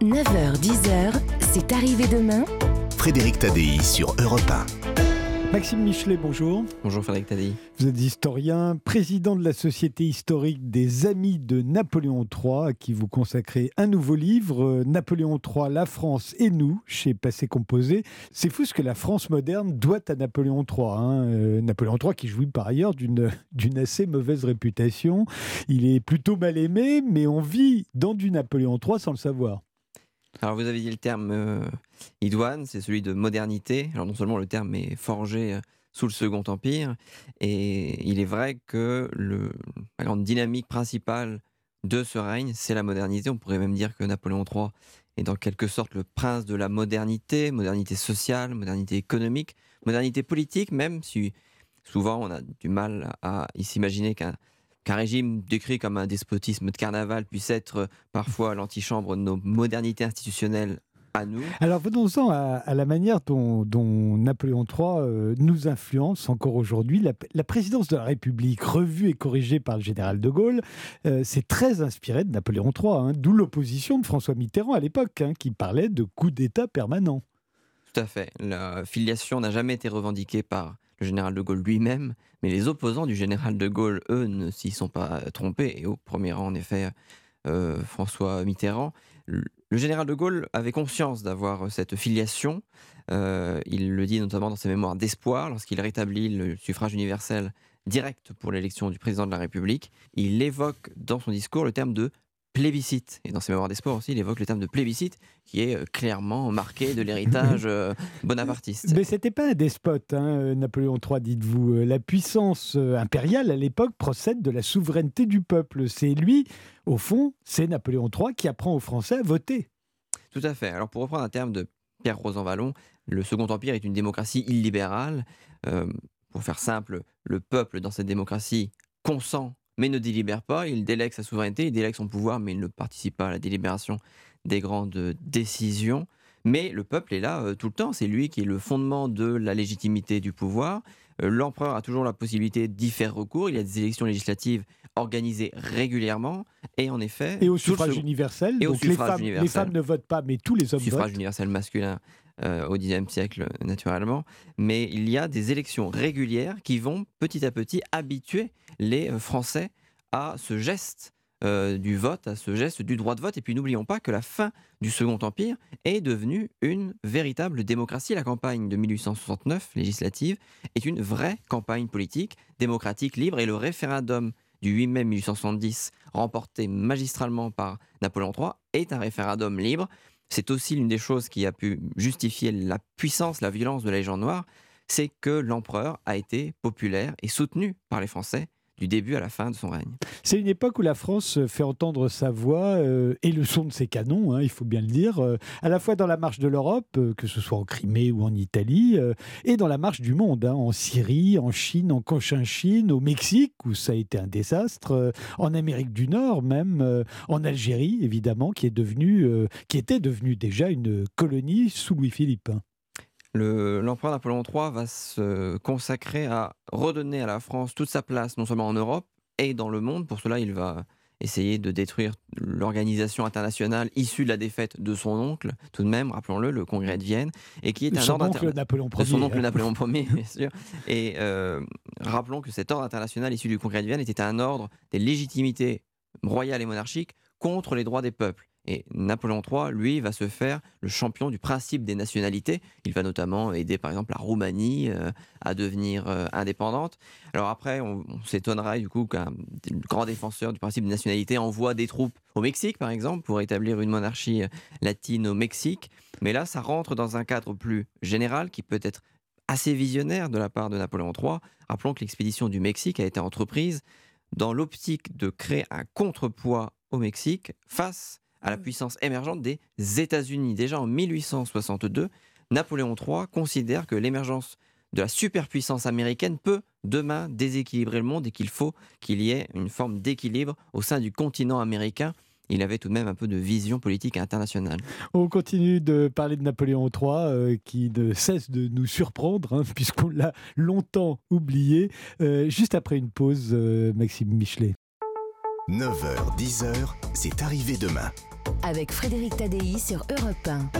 9h-10h, c'est arrivé demain. Frédéric Tadei sur Europe 1. Maxime Michelet, bonjour. Bonjour Frédéric Tadei. Vous êtes historien, président de la Société historique des Amis de Napoléon III, à qui vous consacrez un nouveau livre, euh, Napoléon III, la France et nous, chez Passé Composé. C'est fou ce que la France moderne doit à Napoléon III. hein. Euh, Napoléon III qui jouit par ailleurs d'une d'une assez mauvaise réputation. Il est plutôt mal aimé, mais on vit dans du Napoléon III sans le savoir. Alors vous avez dit le terme euh, idoine, c'est celui de modernité. Alors non seulement le terme est forgé euh, sous le Second Empire, et il est vrai que la grande dynamique principale de ce règne, c'est la modernité. On pourrait même dire que Napoléon III est dans quelque sorte le prince de la modernité, modernité sociale, modernité économique, modernité politique, même si souvent on a du mal à s'imaginer qu'un qu'un régime décrit comme un despotisme de carnaval puisse être euh, parfois l'antichambre de nos modernités institutionnelles à nous. Alors venons-en à, à la manière dont, dont Napoléon III euh, nous influence encore aujourd'hui. La, la présidence de la République, revue et corrigée par le général de Gaulle, euh, c'est très inspiré de Napoléon III, hein, d'où l'opposition de François Mitterrand à l'époque, hein, qui parlait de coup d'État permanent. Tout à fait. La filiation n'a jamais été revendiquée par le général de Gaulle lui-même, mais les opposants du général de Gaulle, eux, ne s'y sont pas trompés. Et au premier rang, en effet, euh, François Mitterrand. Le général de Gaulle avait conscience d'avoir cette filiation. Euh, il le dit notamment dans ses mémoires d'espoir, lorsqu'il rétablit le suffrage universel direct pour l'élection du président de la République. Il évoque dans son discours le terme de plébiscite. Et dans ses mémoires d'espoir aussi, il évoque le terme de plébiscite, qui est euh, clairement marqué de l'héritage euh, bonapartiste. Mais c'était pas un despote, hein, euh, Napoléon III, dites-vous. La puissance impériale à l'époque procède de la souveraineté du peuple. C'est lui, au fond, c'est Napoléon III qui apprend aux Français à voter. Tout à fait. Alors pour reprendre un terme de Pierre Rosanvallon, le Second Empire est une démocratie illibérale. Euh, pour faire simple, le peuple dans cette démocratie consent mais ne délibère pas. Il délègue sa souveraineté, il délègue son pouvoir, mais il ne participe pas à la délibération des grandes décisions. Mais le peuple est là euh, tout le temps. C'est lui qui est le fondement de la légitimité du pouvoir. Euh, L'empereur a toujours la possibilité d'y faire recours. Il y a des élections législatives organisées régulièrement. Et en effet, Et au suffrage universel, Et au donc les suffrage femmes, les universel. femmes ne votent pas, mais tous les hommes suffrage votent. universel masculin euh, au Xe siècle, naturellement. Mais il y a des élections régulières qui vont petit à petit habituer les Français à ce geste euh, du vote, à ce geste du droit de vote. Et puis n'oublions pas que la fin du Second Empire est devenue une véritable démocratie. La campagne de 1869 législative est une vraie campagne politique, démocratique, libre. Et le référendum du 8 mai 1870, remporté magistralement par Napoléon III, est un référendum libre. C'est aussi l'une des choses qui a pu justifier la puissance, la violence de la légende noire, c'est que l'empereur a été populaire et soutenu par les Français du début à la fin de son règne. C'est une époque où la France fait entendre sa voix euh, et le son de ses canons, hein, il faut bien le dire, euh, à la fois dans la marche de l'Europe, euh, que ce soit en Crimée ou en Italie, et dans la marche du monde, hein, en Syrie, en Chine, en Cochinchine, au Mexique, où ça a été un désastre, en Amérique du Nord même, en Algérie, évidemment, qui, est qui était devenue déjà une colonie sous Louis-Philippe. Le- L'empereur Napoléon III va se consacrer à redonner à la France toute sa place, non seulement en Europe et dans le monde. Pour cela, il va essayer de détruire l'organisation internationale issue de la défaite de son oncle, tout de même, rappelons-le, le congrès de Vienne, et qui est un Son ordre oncle Napoléon de son Ier, oncle. Napoléon Ier, bien sûr. Et euh, rappelons que cet ordre international issu du Congrès de Vienne était un ordre des légitimités royales et monarchiques contre les droits des peuples. Et Napoléon III, lui, va se faire le champion du principe des nationalités. Il va notamment aider, par exemple, la Roumanie euh, à devenir euh, indépendante. Alors après, on, on s'étonnerait du coup qu'un grand défenseur du principe des nationalités envoie des troupes au Mexique, par exemple, pour établir une monarchie euh, latine au Mexique. Mais là, ça rentre dans un cadre plus général qui peut être assez visionnaire de la part de Napoléon III. Rappelons que l'expédition du Mexique a été entreprise dans l'optique de créer un contrepoids au Mexique face à la puissance émergente des États-Unis. Déjà en 1862, Napoléon III considère que l'émergence de la superpuissance américaine peut demain déséquilibrer le monde et qu'il faut qu'il y ait une forme d'équilibre au sein du continent américain. Il avait tout de même un peu de vision politique internationale. On continue de parler de Napoléon III, euh, qui ne cesse de nous surprendre, hein, puisqu'on l'a longtemps oublié. Euh, juste après une pause, euh, Maxime Michelet. 9h, 10h, c'est arrivé demain. Avec Frédéric Tadei sur Europe 1.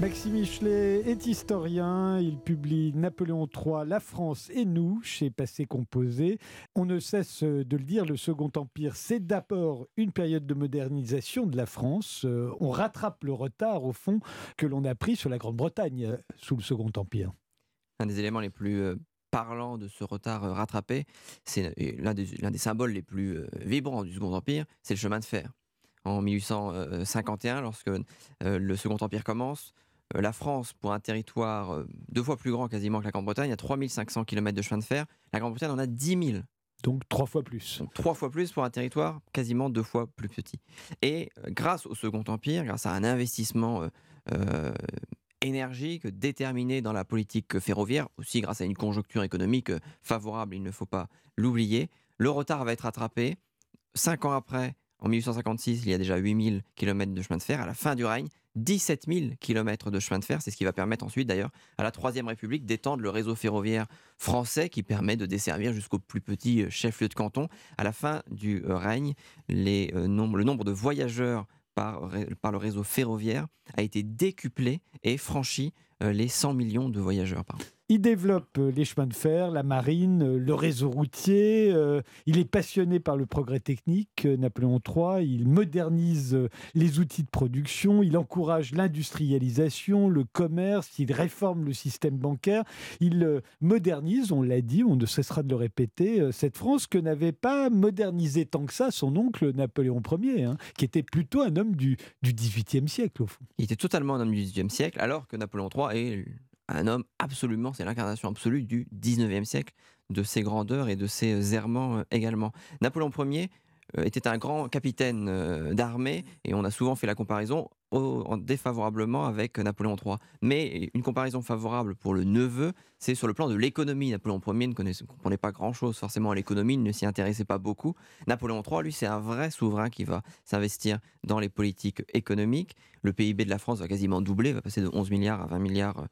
Maxime Michelet est historien, il publie Napoléon III, La France et nous chez Passé Composé. On ne cesse de le dire, le Second Empire, c'est d'abord une période de modernisation de la France. Euh, on rattrape le retard, au fond, que l'on a pris sur la Grande-Bretagne euh, sous le Second Empire. Un des éléments les plus euh, parlants de ce retard rattrapé, c'est l'un des, des, symboles les plus vibrants du Second Empire, c'est le chemin de fer. En 1851, lorsque le Second Empire commence, euh, la France, pour un territoire euh, deux fois plus grand quasiment que la Grande-Bretagne, a 3500 km de chemin de fer. La Grande-Bretagne en a 10 000. Donc trois fois plus. trois fois plus pour un territoire quasiment deux fois plus petit. Et euh, grâce au Second Empire, grâce à un investissement énergique, déterminé dans la politique ferroviaire, aussi grâce à une conjoncture économique favorable, il ne faut pas l'oublier, le retard va être rattrapé. Cinq ans après, en 1856, il y a déjà 8000 km de chemin de fer. À la fin du règne, 17 000 km de chemin de fer. C'est ce qui va permettre ensuite, d'ailleurs, à la Troisième République d'étendre le réseau ferroviaire français qui permet de desservir jusqu'au plus petit chef-lieu de canton. À la fin du euh, règne, euh, le nombre de voyageurs par, le réseau ferroviaire a été décuplé et franchi les 100 millions de voyageurs par an. Il développe euh, les chemins de fer, la marine, euh, le réseau routier. Euh, il est passionné par le progrès technique, Napoléon III. Il modernise les outils de production. Il encourage l'industrialisation, le commerce. Il réforme le système bancaire. Il modernise, on l'a dit, on ne cessera de le répéter, cette France que n'avait pas modernisé tant que ça son oncle Napoléon Ier, hein, qui était plutôt un homme du, du XVIIIe siècle, au fond. Il était totalement un homme du XVIIIe siècle, alors que Napoléon III est un homme absolument, c'est l'incarnation absolue du 19e siècle, de ses grandeurs et de ses errements euh, également. Napoléon Ier euh, était un grand capitaine euh, d'armée et on a souvent fait la comparaison défavorablement avec Napoléon III. Mais une comparaison favorable pour le neveu, c'est sur le plan de l'économie. Napoléon Ier ne, comprenait pas grand-chose forcément à l'économie, il ne s'y intéressait pas beaucoup. Napoléon III, lui, c'est un vrai souverain qui va s'investir dans les politiques économiques. Le PIB de la France va quasiment doubler, va passer de 11 milliards à 20 milliards euh,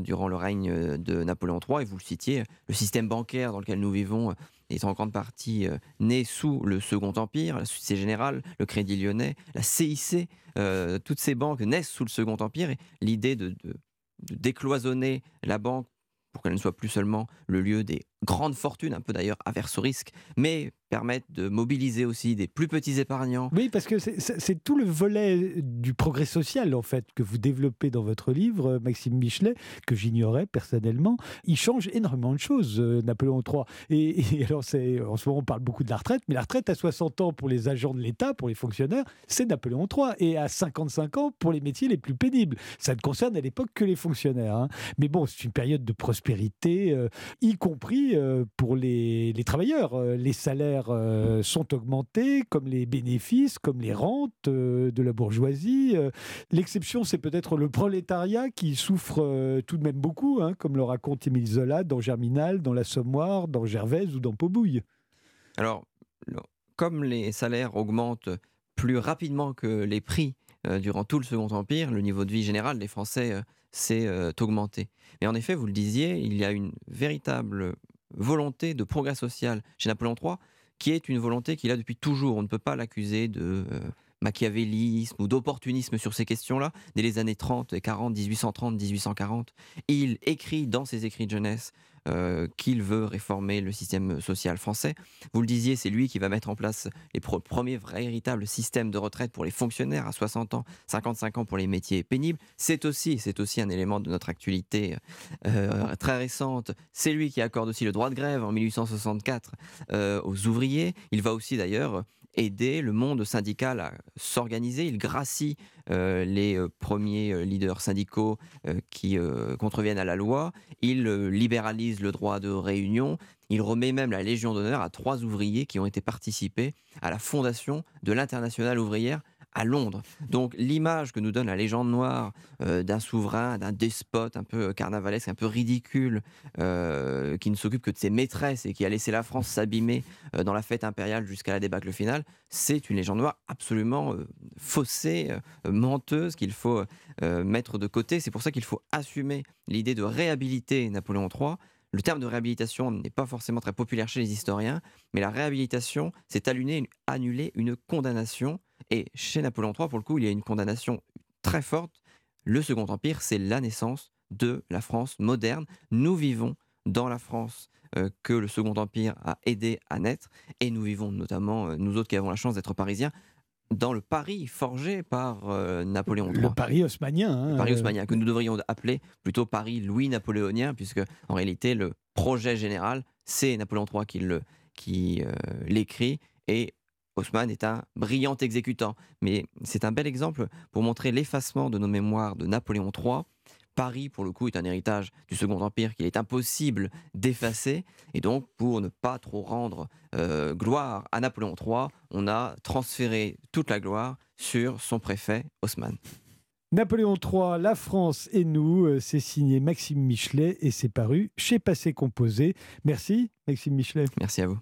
durant le règne de Napoléon III. Et vous le citiez, le système bancaire dans lequel nous vivons est en grande partie euh, né sous le Second Empire, la Société Générale, le Crédit Lyonnais, la CIC, euh, toutes ces banques naissent sous le Second Empire et l'idée de, de, décloisonner la banque pour qu'elle ne soit plus seulement le lieu des grandes fortunes, un peu d'ailleurs averse au risque, mais permettent de mobiliser aussi des plus petits épargnants. Oui, parce que c'est tout le volet du progrès social, en fait, que vous développez dans votre livre, Maxime Michelet, que j'ignorais personnellement. Il change énormément de choses, euh, Napoléon III. Et, alors, en ce moment, on parle beaucoup de la retraite, mais la retraite à 60 ans pour les agents de l'État, pour les fonctionnaires, c'est Napoléon III. Et à 55 ans pour les métiers les plus pénibles. Ça ne concerne à l'époque que les fonctionnaires. Hein. Mais bon, c'est une période de prospérité, euh, y compris euh, pour les, travailleurs. Euh, les salaires euh, sont augmentés, comme les bénéfices, comme les rentes de la bourgeoisie. L'exception, c'est peut-être le prolétariat qui souffre tout de même beaucoup, hein, comme le raconte Émile Zola dans Germinal, dans l'Assommoir, dans Gervaise ou dans Paubouille. Alors, comme les salaires augmentent plus rapidement que les prix durant tout le Second Empire, le niveau de vie général des Français s'est augmenté. Mais en effet, vous le disiez, il y a une véritable volonté de progrès social chez Napoléon III, qui est une volonté qu'il a depuis toujours. On ne peut pas l'accuser de euh, machiavélisme ou d'opportunisme sur ces questions-là. Dès les années 30 et 40, 1830, 1840, il écrit dans ses écrits de jeunesse euh, qu'il veut réformer le système social français. Vous le disiez, c'est lui qui va mettre en place les premiers véritables systèmes de retraite pour les fonctionnaires à 60 ans, 55 ans pour les métiers pénibles. C'est aussi, c'est aussi un élément de notre actualité euh, très récente. C'est lui qui accorde aussi le droit de grève en 1864 euh, aux ouvriers. Il va aussi d'ailleurs aider le monde syndical à s'organiser. Il gracie euh, les euh, premiers euh, leaders syndicaux qui contreviennent à la loi. Il libéralise le droit de réunion. Il remet même la Légion d'honneur à trois ouvriers qui ont été participés à la fondation de l'Internationale ouvrière à Londres. Donc l'image que nous donne la légende noire euh, d'un souverain, d'un despote un peu carnavalesque, un peu ridicule, euh, qui ne s'occupe que de ses maîtresses et qui a laissé la France s'abîmer euh, dans la fête impériale jusqu'à la débâcle finale, c'est une légende noire absolument faussée, menteuse, qu'il faut mettre de côté. C'est pour ça qu'il faut assumer l'idée de réhabiliter Napoléon III le terme de réhabilitation n'est pas forcément très populaire chez les historiens, mais la réhabilitation, c'est annuler une condamnation. Et chez Napoléon III, pour le coup, il y a une condamnation très forte. Le Second Empire, c'est la naissance de la France moderne. Nous vivons dans la France euh, que le Second Empire a aidé à naître, et nous vivons notamment, euh, nous autres qui avons la chance d'être parisiens, dans le Paris forgé par euh, Napoléon III. Le Paris haussmanien. Hein, Paris haussmanien, que nous devrions appeler plutôt Paris Louis-Napoléonien, puisque en réalité, le projet général, c'est Napoléon III qui, le, qui l'écrit, et Haussmann est un brillant exécutant. Mais c'est un bel exemple pour montrer l'effacement de nos mémoires de Napoléon III Paris, pour le coup, est un héritage du Second Empire qu'il est impossible d'effacer. Et donc, pour ne pas trop rendre euh, gloire à Napoléon III, on a transféré toute la gloire sur son préfet Haussmann. Napoléon III, La France et nous, euh, c'est signé Maxime Michelet et c'est paru chez Passé Composé. Merci Maxime Michelet. Merci à vous.